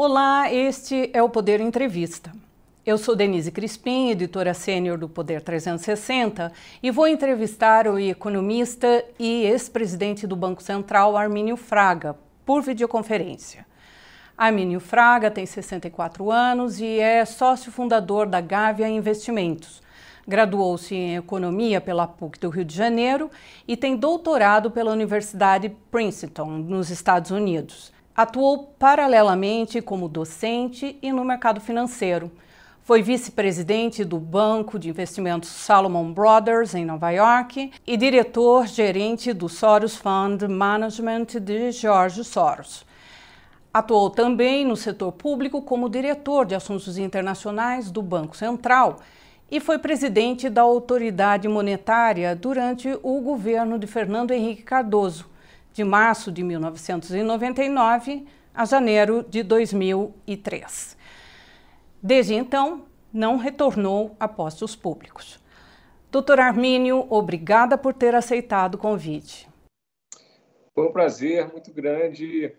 Olá, este é o Poder Entrevista. Eu sou Denise Crispim, editora sênior do Poder 360, e vou entrevistar o economista e ex-presidente do Banco Central, Armínio Fraga, por videoconferência. Armínio Fraga tem 64 anos e é sócio fundador da Gávea Investimentos. Graduou-se em Economia pela PUC do Rio de Janeiro e tem doutorado pela Universidade Princeton, nos Estados Unidos. Atuou paralelamente como docente e no mercado financeiro. Foi vice-presidente do Banco de Investimentos Salomon Brothers, em Nova York, e diretor-gerente do Soros Fund Management de George Soros. Atuou também no setor público como diretor de assuntos internacionais do Banco Central e foi presidente da autoridade monetária durante o governo de Fernando Henrique Cardoso de março de 1999 a janeiro de 2003. Desde então, não retornou a postos públicos. Doutor Armínio, obrigada por ter aceitado o convite. Foi um prazer muito grande.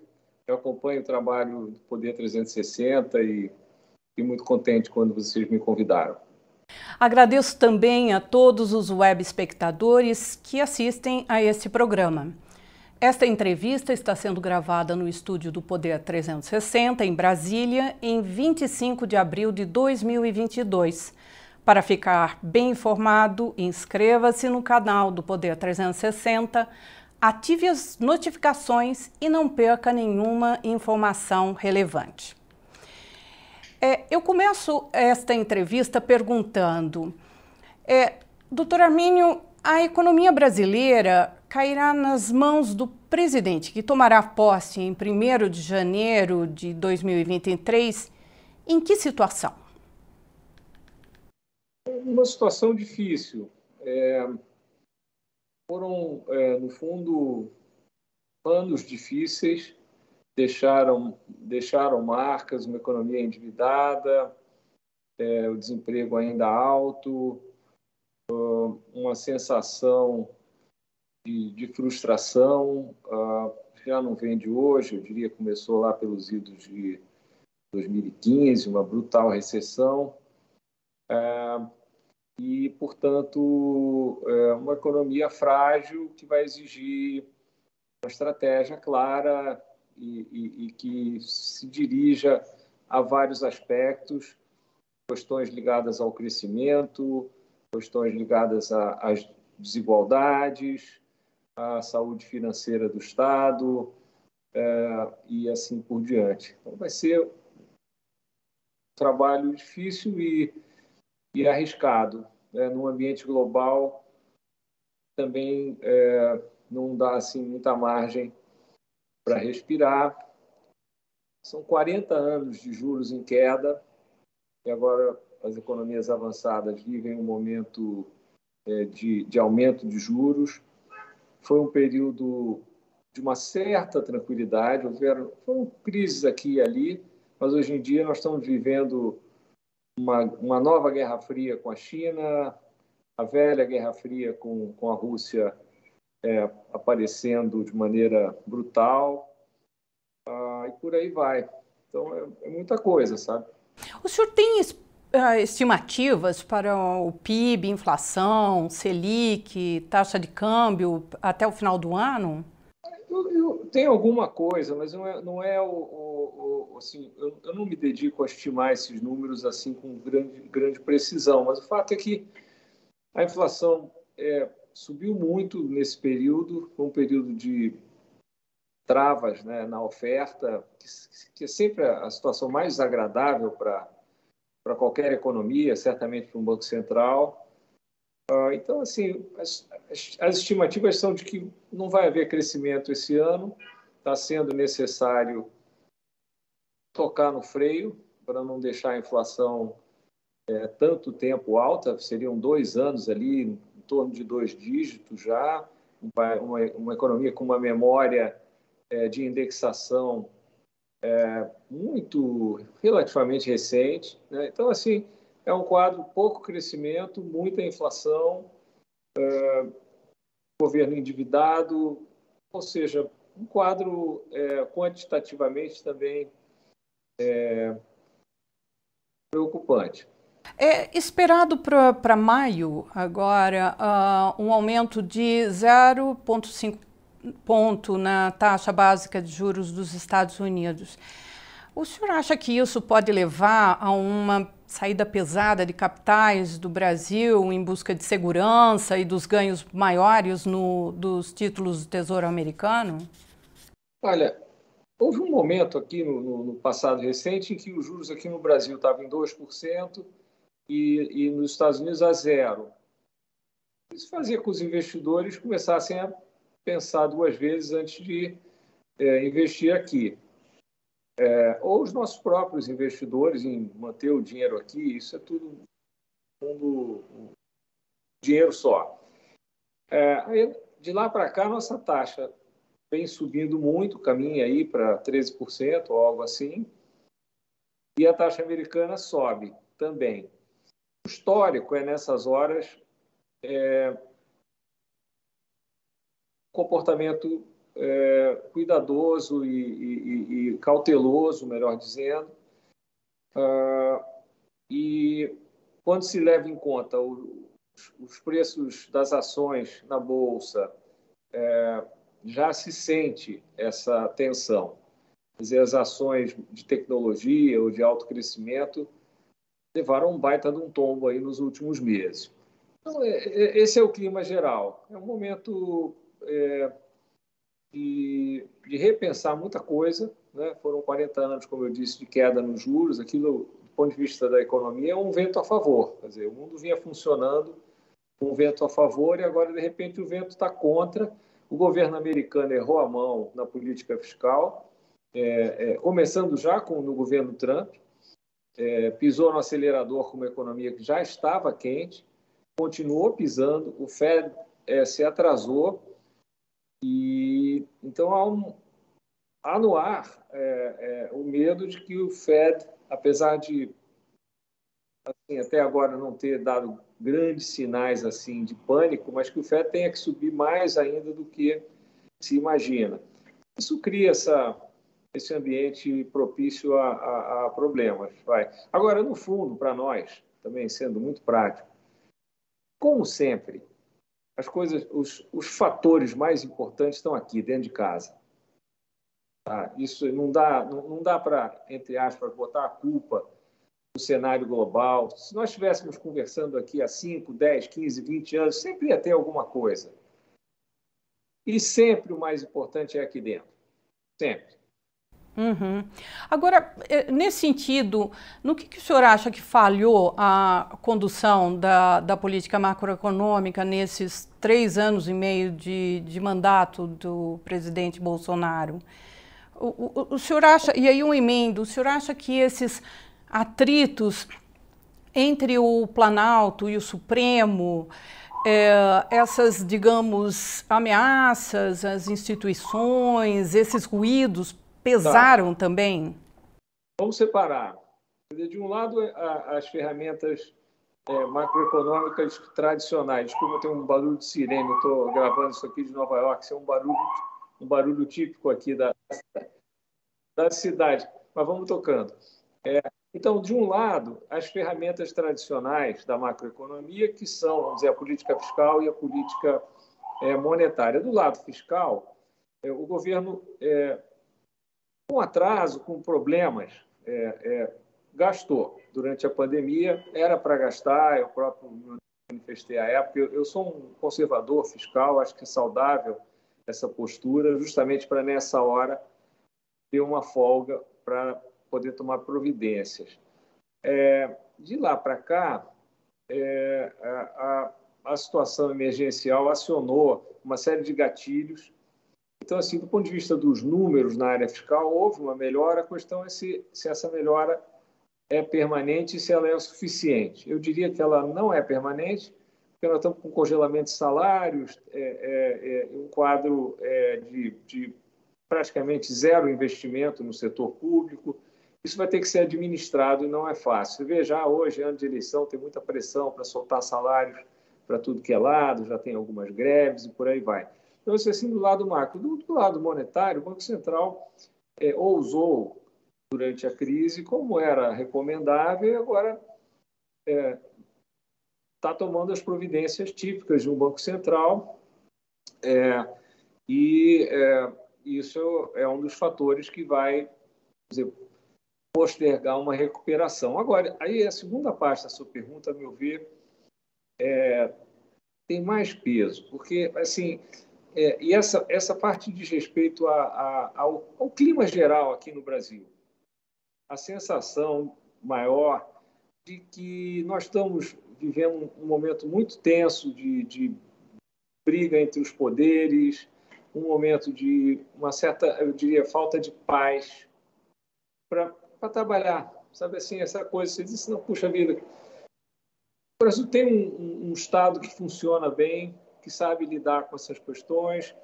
Eu acompanho o trabalho do Poder 360 e fiquei muito contente quando vocês me convidaram. Agradeço também a todos os web espectadores que assistem a este programa. Esta entrevista está sendo gravada no estúdio do Poder 360, em Brasília, em 25 de abril de 2022. Para ficar bem informado, inscreva-se no canal do Poder 360, ative as notificações e não perca nenhuma informação relevante. É, eu começo esta entrevista perguntando, é, doutor Armínio, a economia brasileira cairá nas mãos do presidente, que tomará posse em 1 de janeiro de 2023. Em que situação? Uma situação difícil. É, foram, é, no fundo, anos difíceis, deixaram, deixaram marcas, uma economia endividada, é, o desemprego ainda alto, uma sensação de, de frustração, uh, já não vem de hoje, eu diria começou lá pelos idos de 2015, uma brutal recessão, uh, e, portanto, é uma economia frágil que vai exigir uma estratégia clara e, e, e que se dirija a vários aspectos, questões ligadas ao crescimento, questões ligadas às desigualdades, à saúde financeira do Estado é, e assim por diante. Então, vai ser um trabalho difícil e, e arriscado. Né? Num ambiente global, também é, não dá assim, muita margem para respirar. São 40 anos de juros em queda e agora as economias avançadas vivem um momento é, de, de aumento de juros. Foi um período de uma certa tranquilidade, houveram foram crises aqui e ali, mas hoje em dia nós estamos vivendo uma, uma nova Guerra Fria com a China, a velha Guerra Fria com, com a Rússia é, aparecendo de maneira brutal, ah, e por aí vai. Então é, é muita coisa, sabe? O senhor tem estimativas para o PIB, inflação, Selic, taxa de câmbio até o final do ano? Eu, eu, tem alguma coisa, mas não é, não é o, o, o assim, eu, eu, não me dedico a estimar esses números assim com grande, grande precisão, mas o fato é que a inflação é, subiu muito nesse período, um período de travas né, na oferta, que, que é sempre a situação mais desagradável para para qualquer economia, certamente para um banco central. Uh, então, assim, as, as, estimativas são de que não vai haver crescimento esse ano, está sendo necessário tocar no freio para não deixar a inflação é, tanto tempo alta, seriam dois anos ali, em torno de dois dígitos já, uma, uma economia com uma memória é, de indexação é, muito, relativamente recente. Né? Então, assim, é um quadro pouco crescimento, muita inflação, é, governo endividado, ou seja, um quadro é, quantitativamente também é, preocupante. É esperado para maio agora uh, um aumento de 0,5 ponto na taxa básica de juros dos Estados Unidos. O senhor acha que isso pode levar a uma saída pesada de capitais do Brasil em busca de segurança e dos ganhos maiores no, dos títulos do Tesouro Americano? Olha, houve um momento aqui no, no, no passado recente em que os juros aqui no Brasil estavam em 2% e, e nos Estados Unidos a zero. Isso fazia com que os investidores começassem a pensar duas vezes antes de é, investir aqui. É, ou os nossos próprios investidores em manter o dinheiro aqui, isso é tudo um dinheiro só. É, de lá para cá, nossa taxa vem subindo muito, caminha aí para 13% ou algo assim, e a taxa americana sobe também. O histórico é nessas horas é, comportamento é, cuidadoso e, e, e, cauteloso, melhor dizendo. Uh, e quando se leva em conta o, os preços das ações na bolsa, é, já se sente essa tensão. Quer dizer, as ações de tecnologia ou de alto crescimento levaram um baita de um tombo aí nos últimos meses. Então, é, é, esse é o clima geral. É um momento é, de, de, repensar muita coisa. Né? Foram 40 anos, como eu disse, de queda nos juros. Aquilo, do ponto de vista da economia, é um vento a favor. Quer dizer, o mundo vinha funcionando com um vento a favor e agora, de repente, o vento está contra. O governo americano errou a mão na política fiscal, é, é, começando já com no governo Trump. É, pisou no acelerador com uma economia que já estava quente, continuou pisando, o Fed é, se atrasou e então há, um, há no ar é, é, o medo de que o Fed, apesar de assim, até agora não ter dado grandes sinais assim de pânico, mas que o Fed tenha que subir mais ainda do que se imagina. Isso cria essa, esse ambiente propício a, a, a problemas. Vai. Agora, no fundo, para nós, também sendo muito prático, como sempre, as coisas, os, os fatores mais importantes estão aqui, dentro de casa. Tá? Isso não dá, não, não dá para, entre aspas, botar a culpa no cenário global. Se nós estivéssemos conversando aqui há 5, 10, 15, 20 anos, sempre ia ter alguma coisa. E sempre o mais importante é aqui dentro. Sempre. Uhum. Agora, é, nesse sentido, no que, que, o senhor acha que falhou a condução da, da política macroeconômica nesses três anos e meio de, de mandato do presidente Bolsonaro? O, o, o senhor acha, e aí um emendo, o senhor acha que esses atritos entre o Planalto e o Supremo, é, essas, digamos, ameaças às instituições, esses ruídos pesaram tá. também? Vamos separar. De um lado, as ferramentas é, macroeconômicas tradicionais. Desculpa, tem um barulho de sirene. Estou gravando isso aqui de Nova York. Isso é um barulho, um barulho típico aqui da, da cidade. Mas vamos tocando. É, então, de um lado, as ferramentas tradicionais da macroeconomia, que são, vamos dizer, a política fiscal e a política é, monetária. Do lado fiscal, é, o governo é, com atraso, com problemas, é, é, gastou durante a pandemia, era para gastar, eu próprio manifestei à época. Eu, eu, sou um conservador fiscal, acho que é saudável essa postura, justamente para nessa hora ter uma folga para poder tomar providências. É, de lá para cá, é, a, a, a situação emergencial acionou uma série de gatilhos então, assim, do ponto de vista dos números na área fiscal, houve uma melhora. A questão é se, se essa melhora é permanente e se ela é o suficiente. Eu diria que ela não é permanente, porque nós estamos com congelamento de salários, é, é, é um quadro é, de, de praticamente zero investimento no setor público. Isso vai ter que ser administrado e não é fácil. Você vê já hoje, ano de eleição, tem muita pressão para soltar salários para tudo que é lado, já tem algumas greves e por aí vai. Então, isso é assim do lado macro. Do, do lado monetário, o Banco Central é, ousou durante a crise, como era recomendável, e agora está é, tá tomando as providências típicas de um banco central. É, e é, isso é um dos fatores que vai dizer, postergar uma recuperação. Agora, aí a segunda parte da sua pergunta, a meu ver, é, tem mais peso, porque assim é, e essa essa parte diz respeito a, a, ao, ao, clima geral aqui no Brasil, a sensação maior de que nós estamos vivendo um momento muito tenso de, de briga entre os poderes, um momento de uma certa, eu diria, falta de paz para trabalhar. Sabe assim, essa coisa, você disse, não, puxa vida, o Brasil tem um, um, Estado que funciona bem, que sabe lidar com essas questões,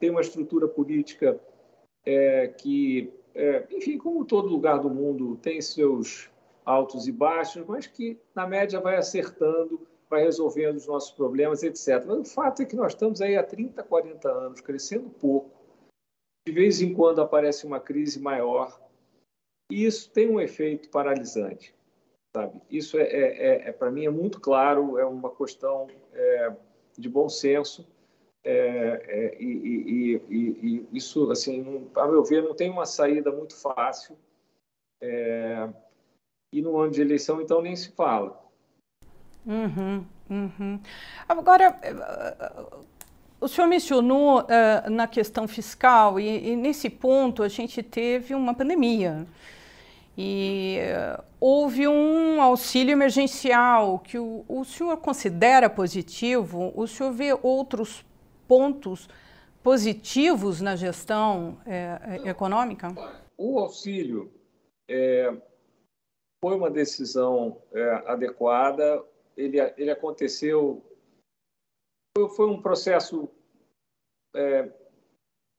tem uma estrutura política é, que, é, enfim, como todo lugar do mundo, tem seus altos e baixos, mas que, na média, vai acertando, vai resolvendo os nossos problemas, etc. Mas o fato é que nós estamos aí há 30, 40 anos, crescendo pouco. De vez em quando aparece uma crise maior, e isso tem um efeito paralisante, sabe? Isso é, é, é, é para mim é muito claro, é uma questão é, de bom senso é, é, e, e, e, e, isso, assim, não, a meu ver, não tem uma saída muito fácil. e no ano de eleição, então, nem se fala. Uhum, uhum. Agora, o senhor mencionou uh, na questão fiscal, e, nesse ponto a gente teve uma pandemia. E uh, houve um auxílio emergencial que o, o senhor considera positivo? O senhor vê outros pontos positivos na gestão é, econômica? O auxílio é, foi uma decisão é, adequada. Ele, ele aconteceu foi um processo,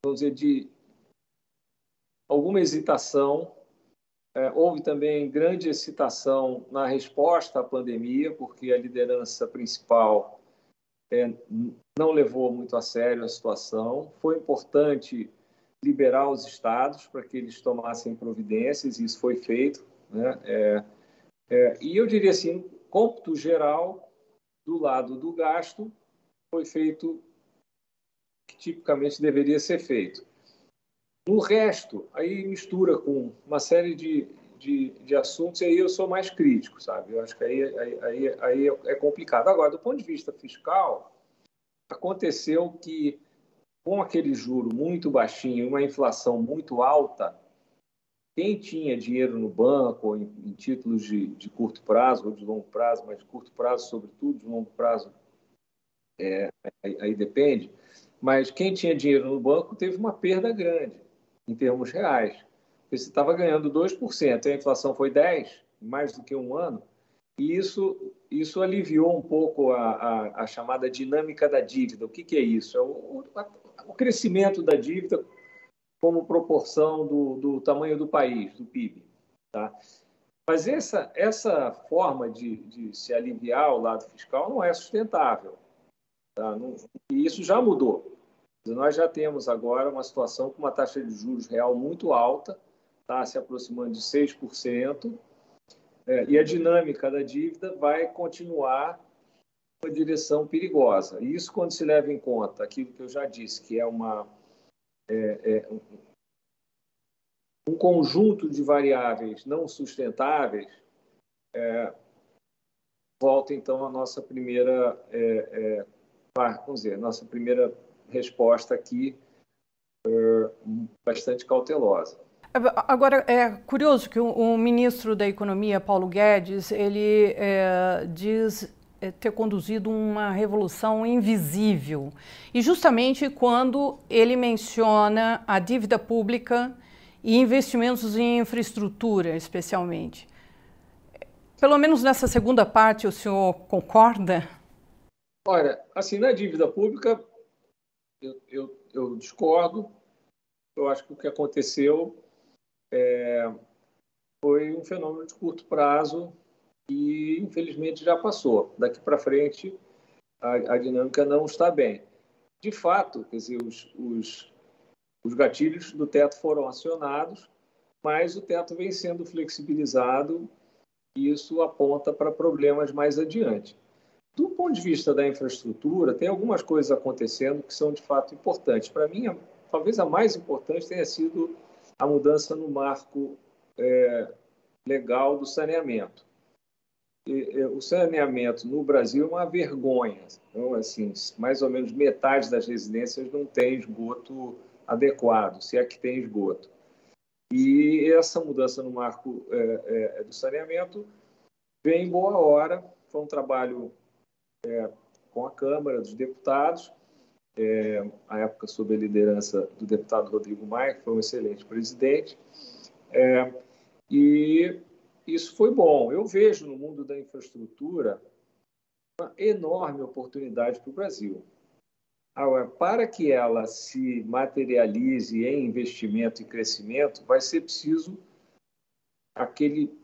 vamos dizer, de alguma hesitação. É, houve também grande excitação na resposta à pandemia, porque a liderança principal é, não levou muito a sério a situação. Foi importante liberar os estados para que eles tomassem providências, e isso foi feito. Né? É, é, e eu diria assim, cômputo geral, do lado do gasto, foi feito que tipicamente deveria ser feito. No resto, aí mistura com uma série de, de, de, assuntos, e aí eu sou mais crítico, sabe? Eu acho que aí, aí, aí, aí é complicado. Agora, do ponto de vista fiscal, aconteceu que, com aquele juro muito baixinho, uma inflação muito alta, quem tinha dinheiro no banco, em, em títulos de, de curto prazo ou de longo prazo, mas de curto prazo, sobretudo, de longo prazo, é, aí, aí depende, mas quem tinha dinheiro no banco teve uma perda grande em termos reais. Porque você estava ganhando 2% e a inflação foi 10%, mais do que um ano, e isso, isso aliviou um pouco a, a, a chamada dinâmica da dívida. O que, que é isso? É o, o, crescimento da dívida como proporção do, do tamanho do país, do PIB. Tá? Mas essa, essa forma de, de se aliviar o lado fiscal não é sustentável. Tá? E isso já mudou. Nós já temos agora uma situação com uma taxa de juros real muito alta, tá? se aproximando de 6%, é, e a dinâmica da dívida vai continuar uma direção perigosa. E isso, quando se leva em conta aquilo que eu já disse, que é, uma, é, é um conjunto de variáveis não sustentáveis, é, volta então à nossa primeira é, é, vamos dizer, nossa primeira resposta aqui é bastante cautelosa. Agora, é curioso que o, o ministro da Economia, Paulo Guedes, ele é, diz é, ter conduzido uma revolução invisível. E justamente quando ele menciona a dívida pública e investimentos em infraestrutura, especialmente. Pelo menos nessa segunda parte, o senhor concorda? Olha, assim, na dívida pública, eu, eu, eu discordo. Eu acho que o que aconteceu é, foi um fenômeno de curto prazo e, infelizmente, já passou. Daqui para frente, a, a, dinâmica não está bem. De fato, quer dizer, os, os, os gatilhos do teto foram acionados, mas o teto vem sendo flexibilizado e isso aponta para problemas mais adiante. Do ponto de vista da infraestrutura, tem algumas coisas acontecendo que são de fato importantes. Para mim, talvez a mais importante tenha sido a mudança no marco é, legal do saneamento. E, o saneamento no Brasil é uma vergonha. Então, assim, mais ou menos metade das residências não tem esgoto adequado, se é que tem esgoto. E essa mudança no marco é, é, do saneamento vem em boa hora. Foi um trabalho é, com a Câmara dos Deputados, é, época sob a liderança do deputado Rodrigo Maia, que foi um excelente presidente. É, e isso foi bom. Eu vejo no mundo da infraestrutura uma enorme oportunidade para o Brasil. Agora, para que ela se materialize em investimento e crescimento, vai ser preciso aquele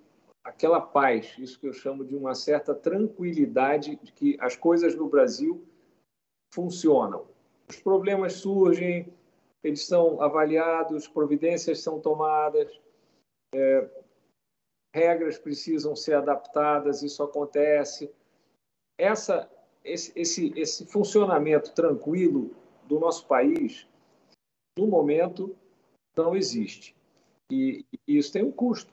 aquela paz, isso que eu chamo de uma certa tranquilidade de que as coisas no Brasil funcionam. Os problemas surgem, eles são avaliados, providências são tomadas, é, regras precisam ser adaptadas, isso acontece. Essa, esse, esse, esse funcionamento tranquilo do nosso país, no momento, não existe. E, e isso tem um custo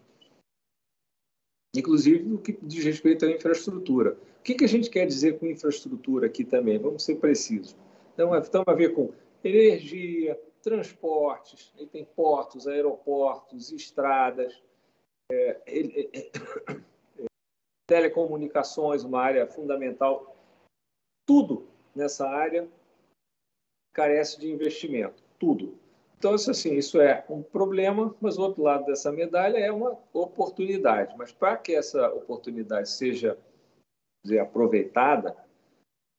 inclusive no que diz respeito à infraestrutura. O que, que a gente quer dizer com infraestrutura aqui também? Vamos ser precisos. Então, estamos a ver com energia, transportes, tem portos, aeroportos, estradas, é, é, é, telecomunicações, uma área fundamental. Tudo nessa área carece de investimento, tudo. Então, isso, assim, isso é um problema, mas o outro lado dessa medalha é uma oportunidade. Mas para que essa oportunidade seja dizer, aproveitada,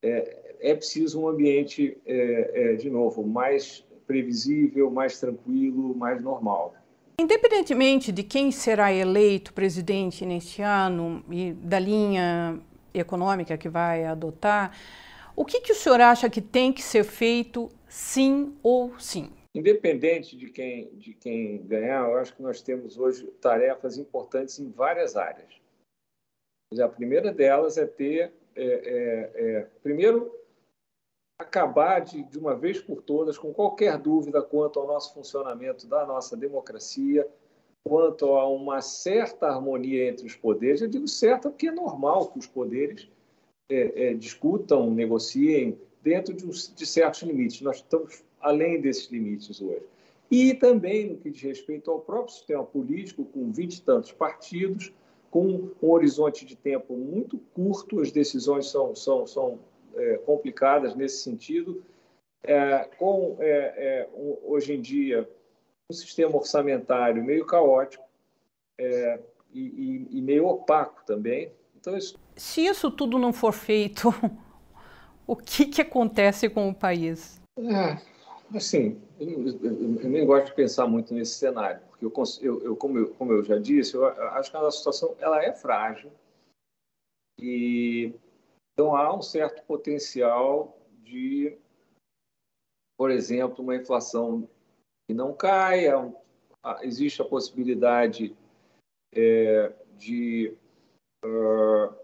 é, é preciso um ambiente, é, é, de novo, mais previsível, mais tranquilo, mais normal. Independentemente de quem será eleito presidente neste ano e da linha econômica que vai adotar, o que, que o senhor acha que tem que ser feito sim ou sim? Independente de quem, de quem ganhar, eu acho que nós temos hoje tarefas importantes em várias áreas. A primeira delas é ter, é, é, é, primeiro, acabar de, de uma vez por todas com qualquer dúvida quanto ao nosso funcionamento da nossa democracia, quanto a uma certa harmonia entre os poderes. Eu digo certa porque é normal que os poderes é, é, discutam, negociem dentro de, um, de certos limites. Nós estamos além desses limites hoje. E também no que diz respeito ao próprio sistema político, com vinte e tantos partidos, com um horizonte de tempo muito curto, as decisões são, são, são é, complicadas nesse sentido, é, com é, é um, hoje em dia um sistema orçamentário meio caótico é, e, e, e meio opaco também. Então, isso... Se isso tudo não for feito, o que, que acontece com o país? É, Assim, eu, eu, eu, nem gosto de pensar muito nesse cenário, porque eu, eu, como, eu como eu já disse, eu acho que a situação ela é frágil e então há um certo potencial de, por exemplo, uma inflação que não caia, existe a possibilidade é, de uh,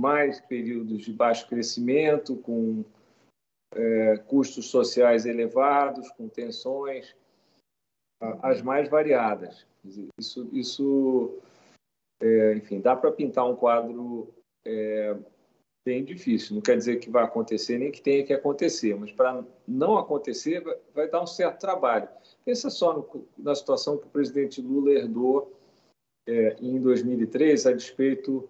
mais períodos de baixo crescimento, com é, custos sociais elevados, com tensões, as mais variadas. Isso, isso é, enfim, dá para pintar um quadro é, bem difícil. Não quer dizer que vai acontecer nem que tenha que acontecer, mas para não acontecer vai, vai, dar um certo trabalho. Pensa só no, na situação que o presidente Lula herdou é, em 2003, a despeito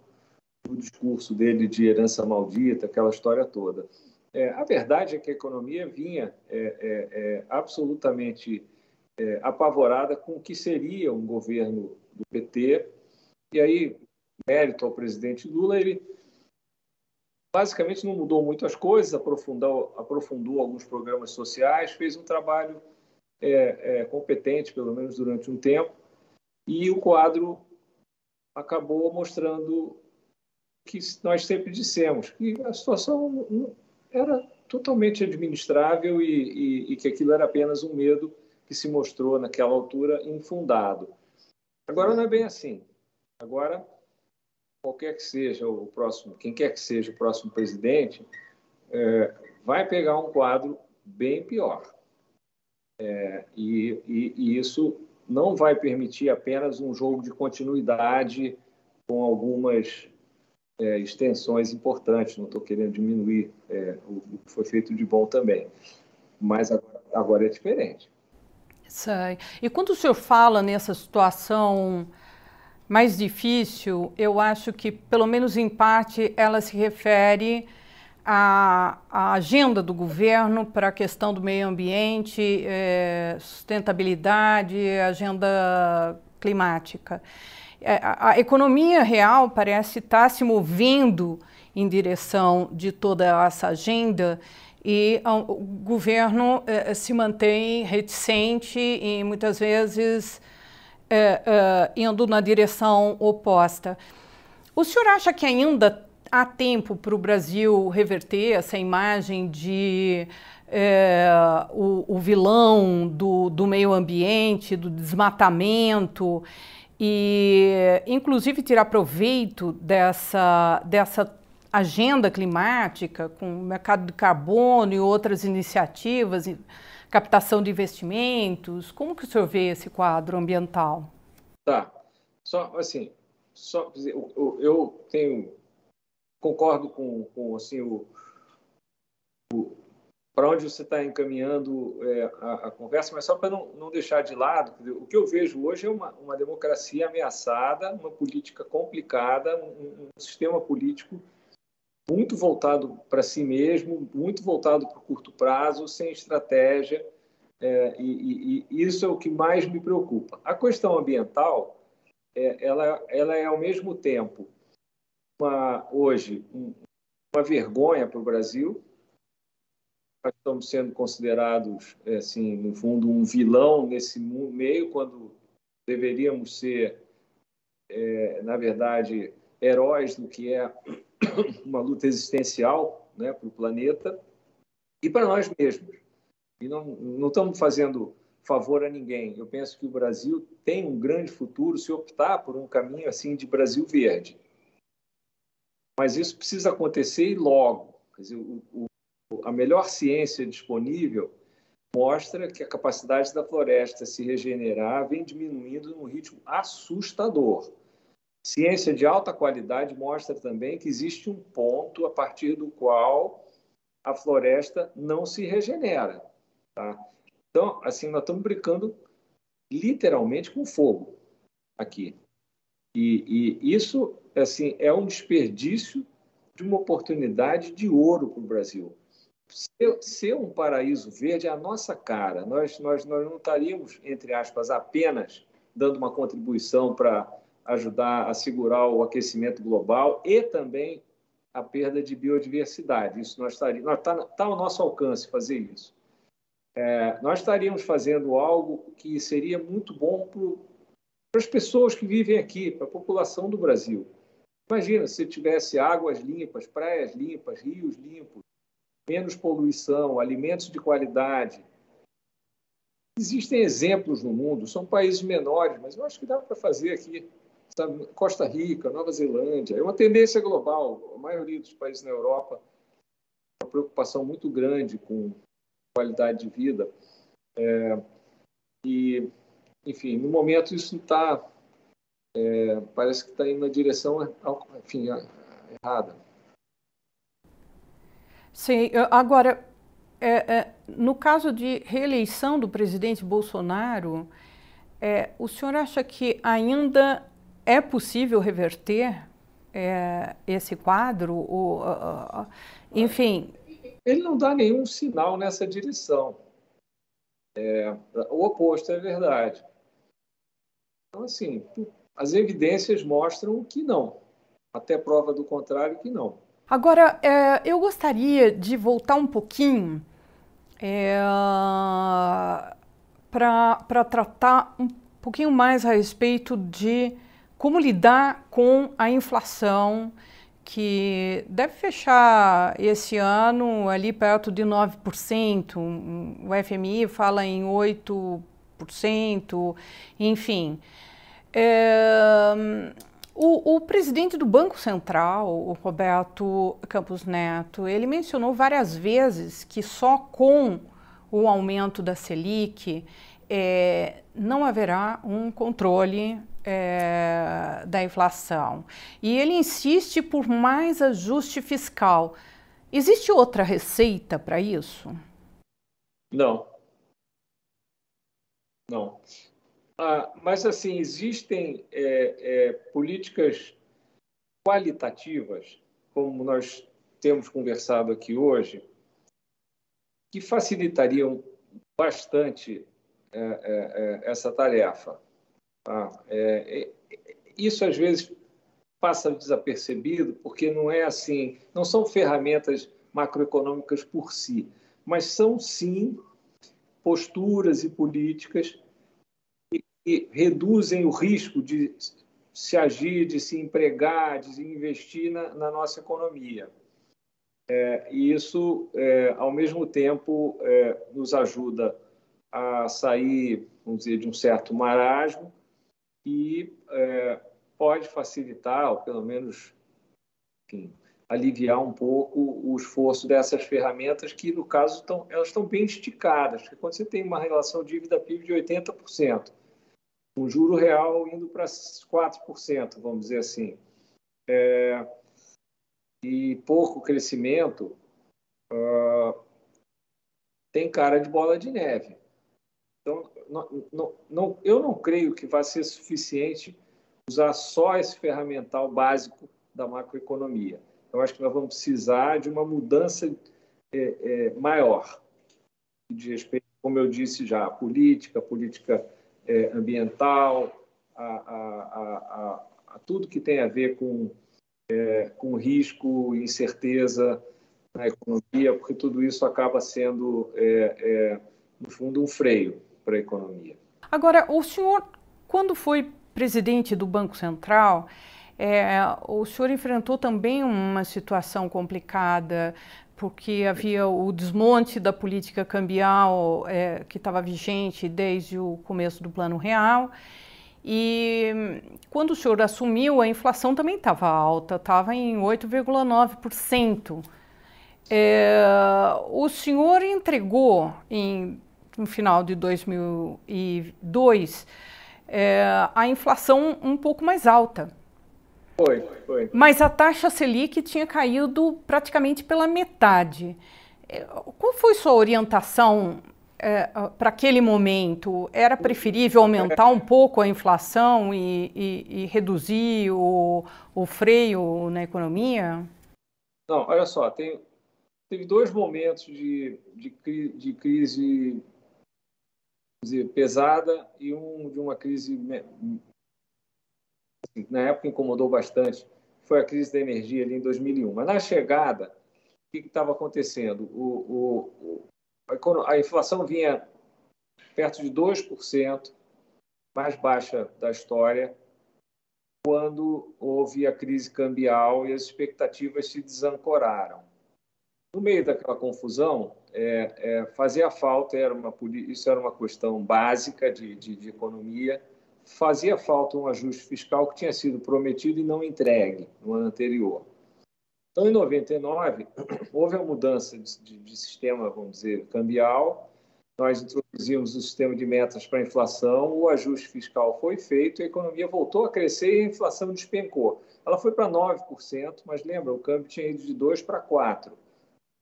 do discurso dele de herança maldita, aquela história toda. É, a verdade é que a economia vinha é, é, é absolutamente é, apavorada com o que seria um governo do PT. E aí, mérito ao presidente Lula, ele basicamente não mudou muito as coisas, aprofundou, aprofundou alguns programas sociais, fez um trabalho é, competente, pelo menos durante um tempo, e o quadro acabou mostrando que nós sempre dissemos que a situação era totalmente administrável e, e, e, que aquilo era apenas um medo que se mostrou naquela altura infundado. Agora não é bem assim. Agora, qualquer que seja o próximo, quem quer que seja o próximo presidente, é, vai pegar um quadro bem pior. É, e, e, e, isso não vai permitir apenas um jogo de continuidade com algumas é, extensões importantes. Não estou querendo diminuir é, o, o, que foi feito de bom também, mas agora, agora é diferente. Sei. E quando o senhor fala nessa situação mais difícil, eu acho que, pelo menos em parte, ela se refere à, à agenda do governo para a questão do meio ambiente, é, sustentabilidade, agenda climática. É, a, economia real parece estar se movendo em direção de toda essa agenda e o governo eh, se mantém reticente e muitas vezes eh, eh, indo na direção oposta. O senhor acha que ainda há tempo para o Brasil reverter essa imagem de o, o, vilão do, do meio ambiente, do desmatamento? E inclusive tirar proveito dessa, dessa agenda climática, com o mercado de carbono e outras iniciativas, captação de investimentos. Como que o senhor vê esse quadro ambiental? Tá. Só assim, só eu, eu tenho concordo com, com assim o, o para onde você está encaminhando é, a, a, conversa, mas só para não, não deixar de lado, o que eu vejo hoje é uma, uma democracia ameaçada, uma política complicada, um, um sistema político muito voltado para si mesmo, muito voltado para o curto prazo, sem estratégia, é, e, e, e, isso é o que mais me preocupa. A questão ambiental, é, ela, ela é ao mesmo tempo uma, hoje um, uma vergonha para o Brasil, estamos sendo considerados, é, assim, no fundo, um vilão nesse meio, quando deveríamos ser, é, na verdade, heróis do que é uma luta existencial né, para o planeta e para nós mesmos. E não, não estamos fazendo favor a ninguém. Eu penso que o Brasil tem um grande futuro se optar por um caminho assim de Brasil verde. Mas isso precisa acontecer logo. Quer dizer, o, o, a melhor ciência disponível mostra que a capacidade da floresta se regenerar vem diminuindo num ritmo assustador. Ciência de alta qualidade mostra também que existe um ponto a partir do qual a floresta não se regenera. Tá? Então, assim, nós estamos brincando literalmente com fogo aqui. E, e isso, assim, é um desperdício de uma oportunidade de ouro para o Brasil. Ser, ser, um paraíso verde é a nossa cara. Nós, nós, nós não estaríamos, entre aspas, apenas dando uma contribuição para ajudar a segurar o aquecimento global e também a perda de biodiversidade. Isso nós estaríamos, está tá ao nosso alcance fazer isso. É, nós estaríamos fazendo algo que seria muito bom para as pessoas que vivem aqui, para a população do Brasil. Imagina se tivesse águas limpas, praias limpas, rios limpos, menos poluição, alimentos de qualidade. Existem exemplos no mundo, são países menores, mas eu acho que dá para fazer aqui? Costa Rica, Nova Zelândia. É uma tendência global. A maioria dos países na Europa uma preocupação muito grande com qualidade de vida. É, e, enfim, no momento isso está, é, parece que está indo na direção, enfim, errada. Sim, agora, é, é, no caso de reeleição do presidente Bolsonaro, é, o senhor acha que ainda é possível reverter é, esse quadro? Ou, uh, uh, enfim. Ele não dá nenhum sinal nessa direção. É, o oposto é verdade. Então, assim, as evidências mostram que não. Até prova do contrário, que não. Agora, é, eu gostaria de voltar um pouquinho é, para tratar um pouquinho mais a respeito de como lidar com a inflação que deve fechar esse ano ali perto de 9%, o FMI fala em 8%, enfim. É, o, o, presidente do Banco Central, o Roberto Campos Neto, ele mencionou várias vezes que só com o aumento da Selic é, não haverá um controle é, da inflação. E ele insiste por mais ajuste fiscal. Existe outra receita para isso? Não. Não. Ah, mas, assim, existem é, é, políticas qualitativas, como nós temos conversado aqui hoje, que facilitariam bastante é, é, é essa tarefa. É, isso, às vezes, passa desapercebido, porque não é assim, não são ferramentas macroeconômicas por si, mas são, sim, posturas e políticas que reduzem o risco de se agir, de se empregar, de investir na, na nossa economia. É, e isso, é, ao mesmo tempo, é, nos ajuda a sair, vamos dizer, de um certo marasmo e é, pode facilitar, ou pelo menos enfim, aliviar um pouco o esforço dessas ferramentas que, no caso, elas estão bem esticadas. Porque quando você tem uma relação dívida-PIB de 80%, um juro real indo para 4%, vamos dizer assim, é, e pouco crescimento, uh, tem cara de bola de neve. Então, não, não, não, eu não creio que vai ser suficiente usar só esse ferramental básico da macroeconomia. Eu acho que nós vamos precisar de uma mudança é, é, maior de respeito, como eu disse já, política, a política é, ambiental, a, a, a, a, tudo que tem a ver com, é, com risco incerteza na economia, porque tudo isso acaba sendo, é, é, no fundo, um freio para a economia. Agora, o senhor, quando foi presidente do Banco Central, é, o senhor enfrentou também uma situação complicada, porque havia o desmonte da política cambial é, que estava vigente desde o começo do Plano Real. E quando o senhor assumiu, a inflação também estava alta, estava em 8,9%. É, o senhor entregou em no final de 2002, é, a inflação um pouco mais alta. Foi, foi. Mas a taxa Selic tinha caído praticamente pela metade. É, qual foi sua orientação é, para aquele momento? Era preferível aumentar um pouco a inflação e, e, e reduzir o, o, freio na economia? Não, olha só, tem, teve dois momentos de, de, de crise dizer, pesada e um de uma crise na época incomodou bastante foi a crise da energia ali em 2001. Mas na chegada, o que estava acontecendo? O, o, a, a inflação vinha perto de 2%, mais baixa da história, quando houve a crise cambial e as expectativas se desancoraram. No meio daquela confusão, é, é, fazia falta, era uma, isso era uma questão básica de, de, de, economia, fazia falta um ajuste fiscal que tinha sido prometido e não entregue no ano anterior. Então, em 99, houve a mudança de, de sistema, vamos dizer, cambial, nós introduzimos o sistema de metas para a inflação, o ajuste fiscal foi feito, a economia voltou a crescer e a inflação despencou. Ela foi para 9%, mas lembra, o câmbio tinha ido de 2 para 4%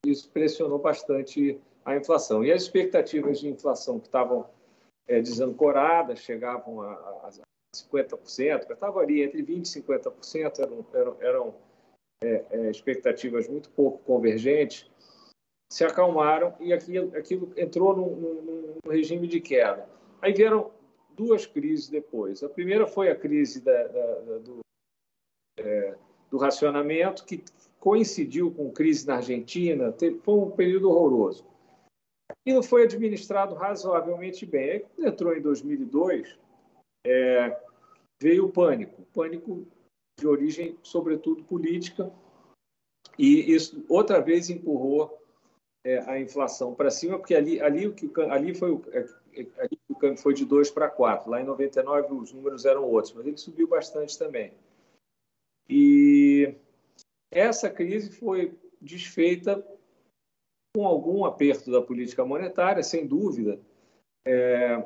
isso pressionou bastante a inflação. E as expectativas de inflação que estavam é, desancoradas chegavam a, a 50%, estavam ali entre 20% e 50%, eram, eram, eram é, é, expectativas muito pouco convergentes, se acalmaram e aquilo, aquilo entrou num, num, num, regime de queda. Aí vieram duas crises depois. A primeira foi a crise da, da, da, do, é, do racionamento, que coincidiu com crise na Argentina, foi um período horroroso. Aquilo foi administrado razoavelmente bem. Quando entrou em 2002, é, veio o pânico, pânico de origem, sobretudo, política, e isso outra vez empurrou é, a inflação para cima, porque ali, ali, o que, ali, foi, é, é, ali o câmbio foi de 2 para 4. Lá em 99 os números eram outros, mas ele subiu bastante também. E essa crise foi desfeita com algum aperto da política monetária, sem dúvida, é,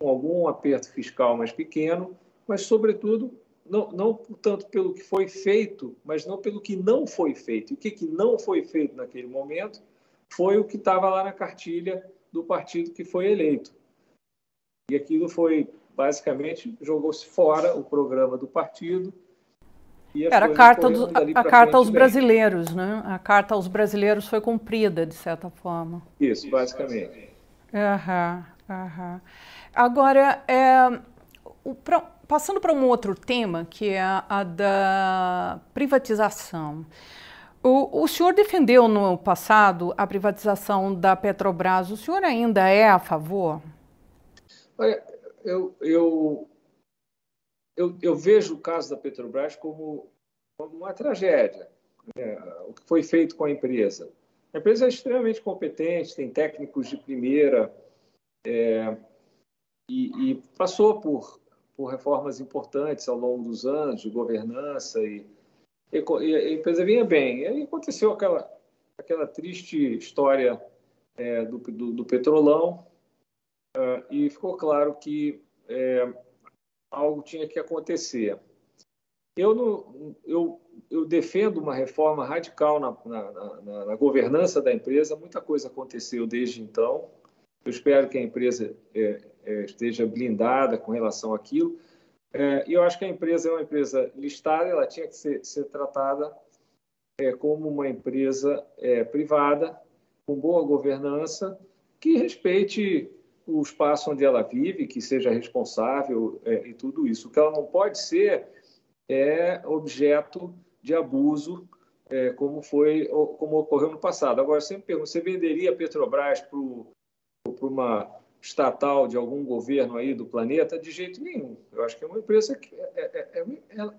com algum aperto fiscal mais pequeno, mas, sobretudo, não, não tanto pelo que foi feito, mas não pelo que não foi feito. E o que, que não foi feito naquele momento foi o que estava lá na cartilha do partido que foi eleito. E aquilo foi, basicamente, jogou-se fora o programa do partido. Era a carta, do, a, a carta aos bem. brasileiros, né? A carta aos brasileiros foi cumprida, de certa forma. Isso, basicamente. Aham, aham. Agora, é, o, pra, passando para um outro tema, que é a, a da privatização. O, o, senhor defendeu no passado a privatização da Petrobras. O senhor ainda é a favor? Olha, eu, eu, eu, eu vejo o caso da Petrobras como, uma tragédia. Né? O que foi feito com a empresa. A empresa é extremamente competente, tem técnicos de primeira é, e, e, passou por, por reformas importantes ao longo dos anos de governança e e a empresa vinha bem. E aí aconteceu aquela, aquela triste história é, do, do, do, petrolão uh, e ficou claro que é, algo tinha que acontecer. Eu, não, eu, eu defendo uma reforma radical na, na, na, na, governança da empresa. Muita coisa aconteceu desde então. Eu espero que a empresa é, é esteja blindada com relação àquilo é, eu acho que a empresa é uma empresa listada, ela tinha que ser, ser tratada é, como uma empresa é, privada, com boa governança, que respeite o espaço onde ela vive, que seja responsável é, e tudo isso. O que ela não pode ser é objeto de abuso, é, como foi, como ocorreu no passado. Agora, sempre pergunto, você venderia a Petrobras para uma estatal de algum governo aí do planeta, de jeito nenhum. Eu acho que é uma empresa que é, é, é, é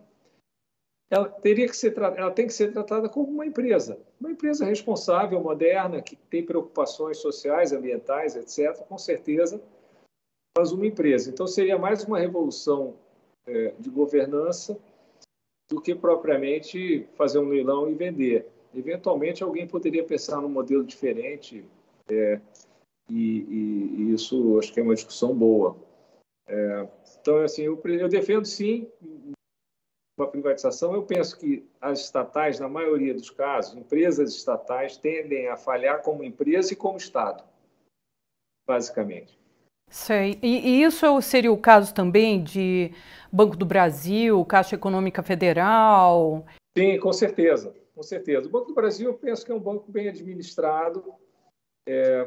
ela, teria que ser ela tem que ser tratada como uma empresa, uma empresa responsável, moderna, que tem preocupações sociais, ambientais, etc. Com certeza, mas uma empresa. Então seria mais uma revolução é, de governança do que propriamente fazer um leilão e vender. Eventualmente alguém poderia pensar num modelo diferente. É, e, e, e isso acho que é uma discussão boa. É, então, assim, eu, eu defendo sim uma privatização. Eu penso que as estatais, na maioria dos casos, empresas estatais tendem a falhar como empresa e como Estado, basicamente. Sei. E, e, isso seria o caso também de Banco do Brasil, Caixa Econômica Federal? Sim, com certeza, com certeza. O Banco do Brasil, eu penso que é um banco bem administrado. É,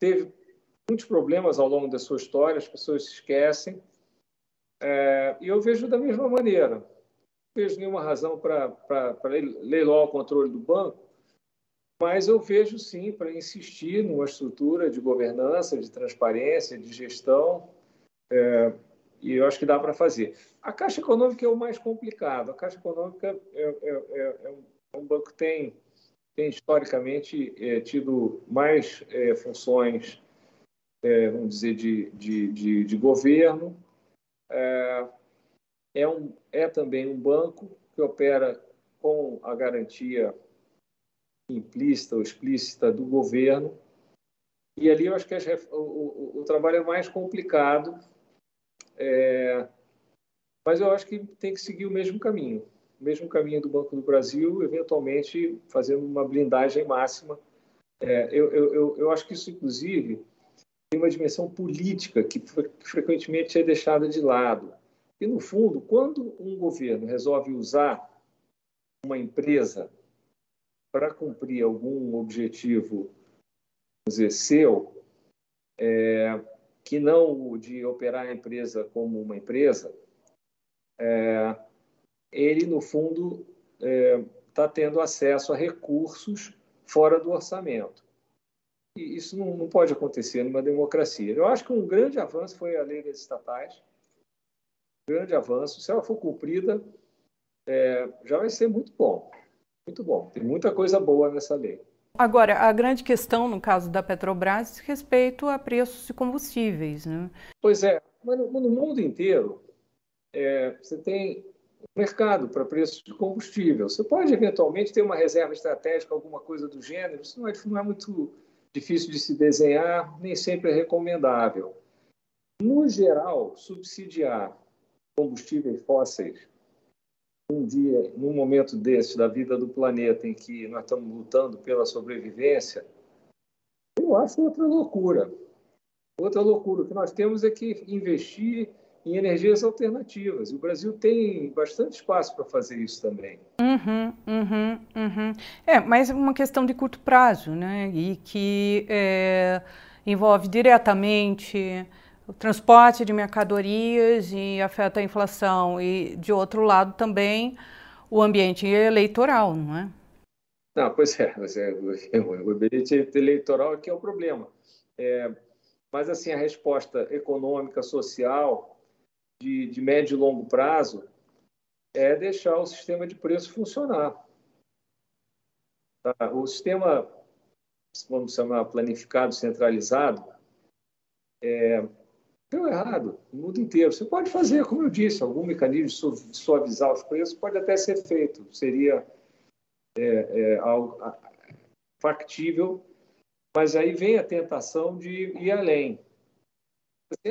teve muitos problemas ao longo da sua história, as pessoas se esquecem. É, e eu vejo da mesma maneira. Não vejo nenhuma razão para leiloar o controle do banco, mas eu vejo sim para insistir numa estrutura de governança, de transparência, de gestão, é, e eu acho que dá para fazer. A Caixa Econômica é o mais complicado. A Caixa Econômica é, é, é, é é um banco que tem tem historicamente tido mais funções, vamos dizer, de, de, de, de governo. É, é, um, é também um banco que opera com a garantia implícita ou explícita do governo. E ali eu acho que as, o, o, o, trabalho é mais complicado, é, mas eu acho que tem que seguir o mesmo caminho mesmo caminho do Banco do Brasil, eventualmente fazendo uma blindagem máxima. É, eu, eu, eu acho que isso, inclusive, tem uma dimensão política que, que frequentemente é deixada de lado. E, no fundo, quando um governo resolve usar uma empresa para cumprir algum objetivo, dizer, seu, é, que não o de operar a empresa como uma empresa, é, ele, no fundo, está é, tá tendo acesso a recursos fora do orçamento. E isso não, não, pode acontecer numa democracia. Eu acho que um grande avanço foi a lei das estatais. Um grande avanço. Se ela for cumprida, é, já vai ser muito bom. Muito bom. Tem muita coisa boa nessa lei. Agora, a grande questão no caso da Petrobras diz respeito a preços de combustíveis. Né? Pois é, mas no, no mundo inteiro é, você tem mercado para preços de combustível. Você pode eventualmente ter uma reserva estratégica, alguma coisa do gênero, isso não é, não é muito difícil de se desenhar, nem sempre é recomendável. No geral, subsidiar combustíveis fósseis um dia, num momento desse da vida do planeta em que nós estamos lutando pela sobrevivência, eu acho outra loucura. Outra loucura. Que nós temos é que investir em energias alternativas. O Brasil tem bastante espaço para fazer isso também. Uhum, uhum, uhum. É, mas uma questão de curto prazo, né? E que é, envolve diretamente o transporte de mercadorias e afeta a inflação. E, de outro lado, também o ambiente eleitoral, não é? Não, pois é, mas é o ambiente eleitoral aqui é o problema. É, mas, assim, a resposta econômica, social, de, de médio e longo prazo, é deixar o sistema de preço funcionar. Tá? O sistema, vamos chamar planificado, centralizado, é, deu errado no mundo inteiro. Você pode fazer, como eu disse, algum mecanismo de suavizar os preços pode até ser feito. Seria é, é, algo factível, mas aí vem a tentação de ir além.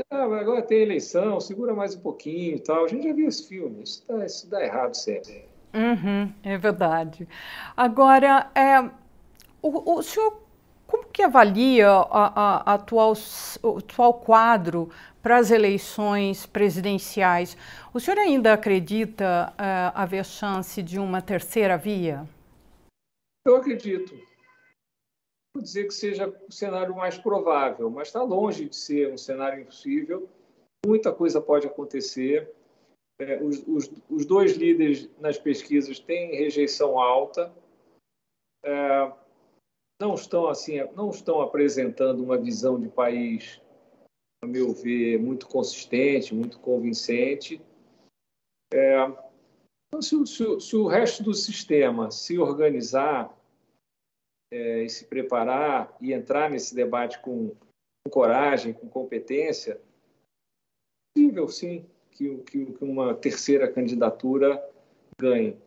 Ah, agora tem eleição, segura mais um pouquinho e tal. A gente já viu esse filme, isso dá, isso dá errado sempre. Uhum, é verdade. Agora, é, o, o senhor como que avalia a, a, a atual, o atual quadro para as eleições presidenciais? O senhor ainda acredita uh, haver chance de uma terceira via? Eu acredito. Vou dizer que seja o cenário mais provável, mas está longe de ser um cenário impossível. Muita coisa pode acontecer. É, os, os, os, dois líderes nas pesquisas têm rejeição alta. É, não estão assim, não estão apresentando uma visão de país, a meu ver, muito consistente, muito convincente. É, então, se, se, se, o resto do sistema se organizar é, e se preparar e entrar nesse debate com, com coragem, com competência, é possível sim que, que, que uma terceira candidatura ganhe.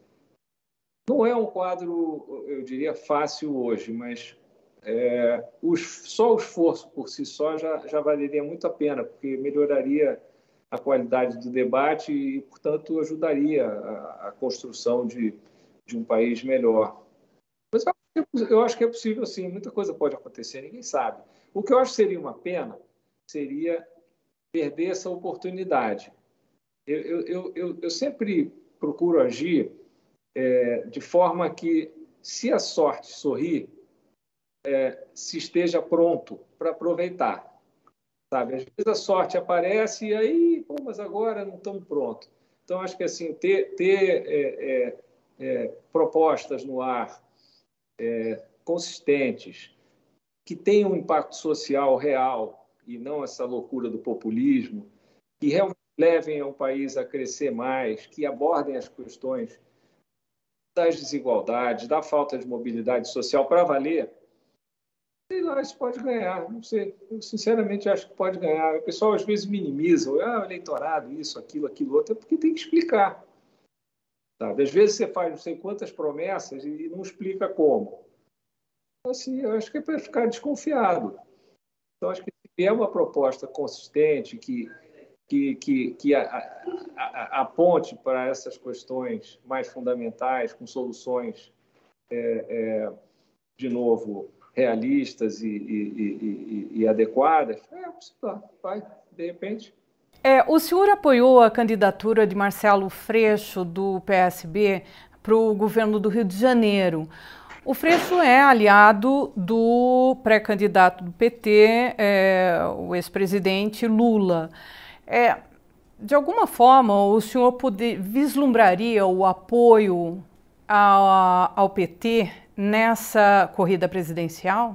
Não é um quadro, eu diria, fácil hoje, mas é, os, só o esforço por si só já, já valeria muito a pena, porque melhoraria a qualidade do debate e, portanto, ajudaria a, a construção de, de um país melhor. Mas eu acho que é possível, sim, muita coisa pode acontecer, ninguém sabe. O que eu acho que seria uma pena seria perder essa oportunidade. Eu, eu, eu, eu sempre procuro agir é, de forma que, se a sorte sorrir, é, se esteja pronto para aproveitar. Sabe? Às vezes a sorte aparece e aí, pô, mas agora não estamos prontos. Então, acho que assim, ter, ter é, é, é propostas no ar é, consistentes, que tenham um impacto social real e não essa loucura do populismo, que realmente levem o país a crescer mais, que abordem as questões das desigualdades, da falta de mobilidade social para valer, sei lá, isso pode ganhar. Não sei. Eu sinceramente acho que pode ganhar. O pessoal às vezes minimiza, ah, o eleitorado, isso, aquilo, aquilo outro, é porque tem que explicar. Sabe? Às vezes você faz não sei quantas promessas e não explica como. Então, assim, eu acho que é para ficar desconfiado. Então, acho que se é uma proposta consistente que que, que, que aponte para essas questões mais fundamentais, com soluções, é, é, de novo, realistas e, e, e, e adequadas, é, vai, de repente. É, o senhor apoiou a candidatura de Marcelo Freixo, do PSB, para o governo do Rio de Janeiro. O Freixo é aliado do pré-candidato do PT, é, o ex-presidente Lula. É, de alguma forma, o senhor poder, vislumbraria o apoio ao, ao PT nessa corrida presidencial?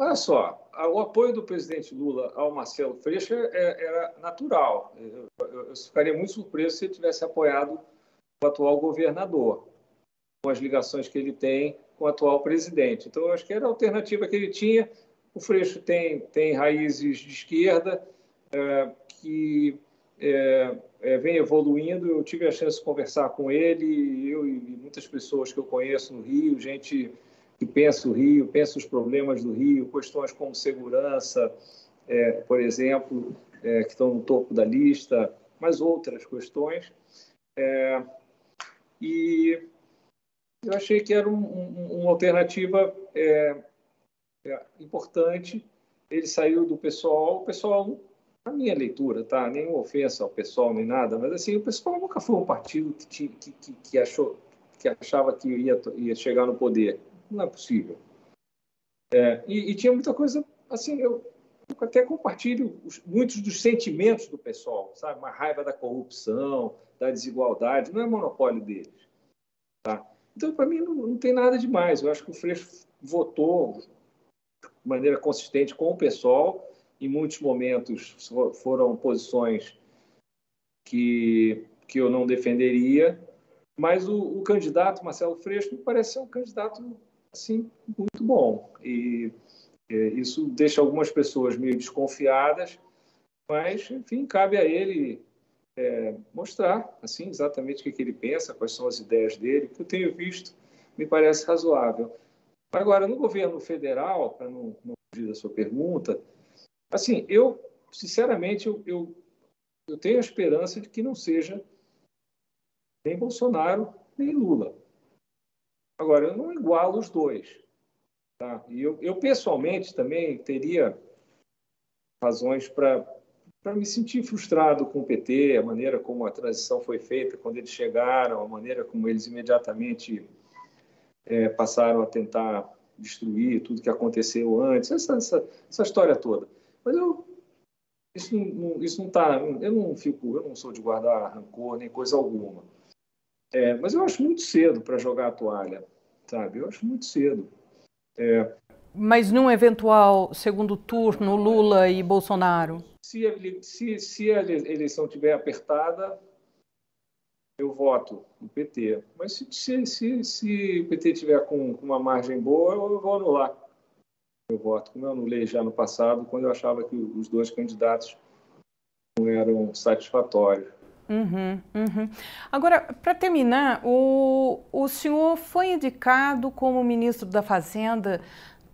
Olha só, o apoio do presidente Lula ao Marcelo Freixo é, era natural. Eu, ficaria muito surpreso se ele tivesse apoiado o atual governador. com as ligações que ele tem com o atual presidente. Então, eu acho que era a alternativa que ele tinha. O Freixo tem, tem raízes de esquerda é, que é, é, vem evoluindo. Eu tive a chance de conversar com ele, eu e muitas pessoas que eu conheço no Rio, gente que pensa o Rio, pensa os problemas do Rio, questões como segurança, é, por exemplo, é, que estão no topo da lista, mas outras questões. É, e eu achei que era um, um, uma alternativa é, é, importante. Ele saiu do pessoal, o pessoal, na minha leitura, tá? Nenhuma ofensa ao pessoal nem nada, mas assim, o pessoal nunca foi um partido que, que, que, que achou, que achava que ia, ia chegar no poder. Não é possível. É, e, e, tinha muita coisa, assim, eu, até compartilho os, muitos dos sentimentos do pessoal, sabe? Uma raiva da corrupção, da desigualdade, não é monopólio deles. Tá? Então, para mim, não, não, tem nada demais. Eu acho que o Freixo votou de maneira consistente com o pessoal. Em muitos momentos foram posições que, que eu não defenderia, mas o, o candidato Marcelo Freixo me parece ser um candidato assim muito bom e isso deixa algumas pessoas meio desconfiadas, mas enfim cabe a ele é, mostrar assim exatamente o que, que, ele pensa, quais são as ideias dele. Que eu tenho visto me parece razoável. Agora, no governo federal, para não, não fugir da sua pergunta, assim, eu, sinceramente, eu, eu, eu tenho a esperança de que não seja nem Bolsonaro, nem Lula. Agora, eu não igualo os dois. Tá? E eu, eu pessoalmente também teria razões para para me sentir frustrado com o PT, a maneira como a transição foi feita quando eles chegaram, a maneira como eles imediatamente é, passaram a tentar destruir tudo que aconteceu antes, essa, essa, essa história toda. Mas eu isso não, isso não tá, eu não fico, eu não sou de guardar rancor nem coisa alguma. É, mas eu acho muito cedo para jogar a toalha, sabe? Eu acho muito cedo. É, mas num eventual segundo turno, Lula e Bolsonaro? Se a, se, se a eleição estiver apertada, eu voto no PT. Mas se, se, se, se o PT tiver com, com, uma margem boa, eu, eu vou anular meu voto, como eu anulei já no passado, quando eu achava que os dois candidatos não eram satisfatórios. Uhum, uhum. Agora, para terminar, o, o senhor foi indicado como ministro da Fazenda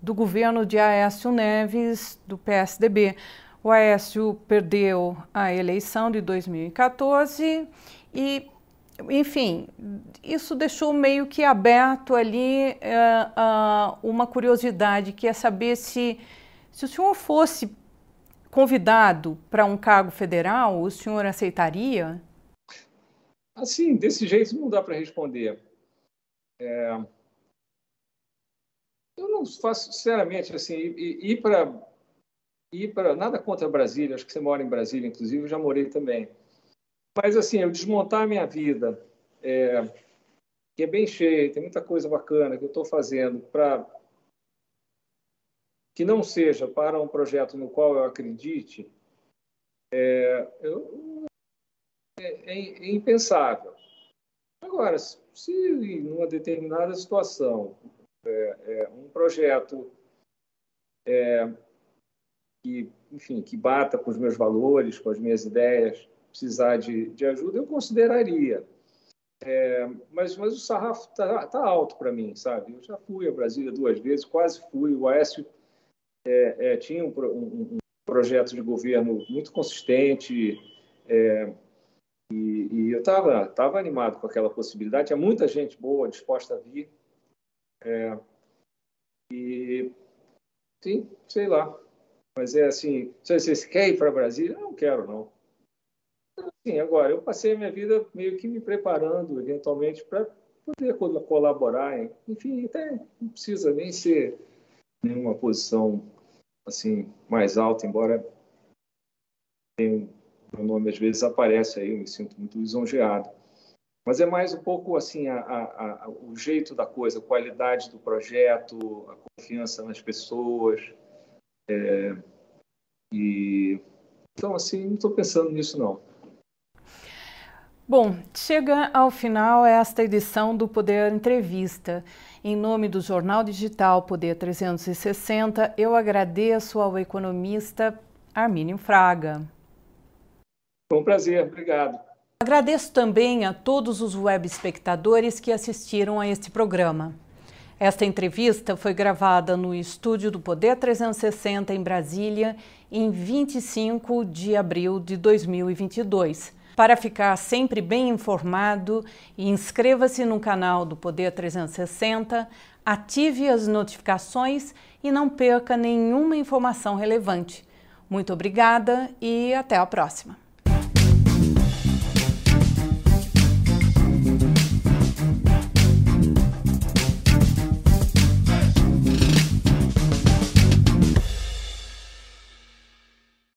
do governo de Aécio Neves, do PSDB. O Aécio perdeu a eleição de 2014 e, enfim, isso deixou meio que aberto ali uh, uh, uma curiosidade, que é saber se, se o senhor fosse convidado para um cargo federal, o senhor aceitaria? Assim, desse jeito não dá para responder. É, eu não faço, sinceramente, assim, ir para. Ir para nada contra Brasília, acho que você mora em Brasília, inclusive, eu já morei também. Mas, assim, eu desmontar a minha vida, é, que é bem cheia, tem muita coisa bacana que eu estou fazendo para que não seja para um projeto no qual eu acredite, é, eu, é, é, é impensável. Agora, se numa determinada situação é, é, um projeto é, que, enfim, que bata com os meus valores, com as minhas ideias, precisar de, de ajuda, eu consideraria. É, mas, mas o sarrafo está tá alto para mim, sabe? Eu já fui a Brasília duas vezes, quase fui. O Aécio é, é, tinha um, um, projeto de governo muito consistente é, e, e, eu estava tava animado com aquela possibilidade. Tinha muita gente boa disposta a vir. É, e, sim, sei lá. Mas é assim, se você quer ir para Brasília? Eu não quero, não. Sim, agora, eu passei a minha vida meio que me preparando, eventualmente, para poder colaborar. Enfim, até não precisa nem ser nenhuma posição assim mais alta, embora meu nome às vezes aparece aí, eu me sinto muito lisonjeado. Mas é mais um pouco assim a, a, a, o jeito da coisa, a qualidade do projeto, a confiança nas pessoas. É, e então assim não estou pensando nisso não. Bom, chega ao final esta edição do Poder Entrevista. Em nome do jornal digital Poder 360, eu agradeço ao economista Armínio Fraga. Foi um prazer, obrigado. Agradeço também a todos os web espectadores que assistiram a este programa. Esta entrevista foi gravada no estúdio do Poder 360 em Brasília em 25 de abril de 2022. Para ficar sempre bem informado, inscreva-se no canal do Poder 360, ative as notificações e não perca nenhuma informação relevante. Muito obrigada e até a próxima.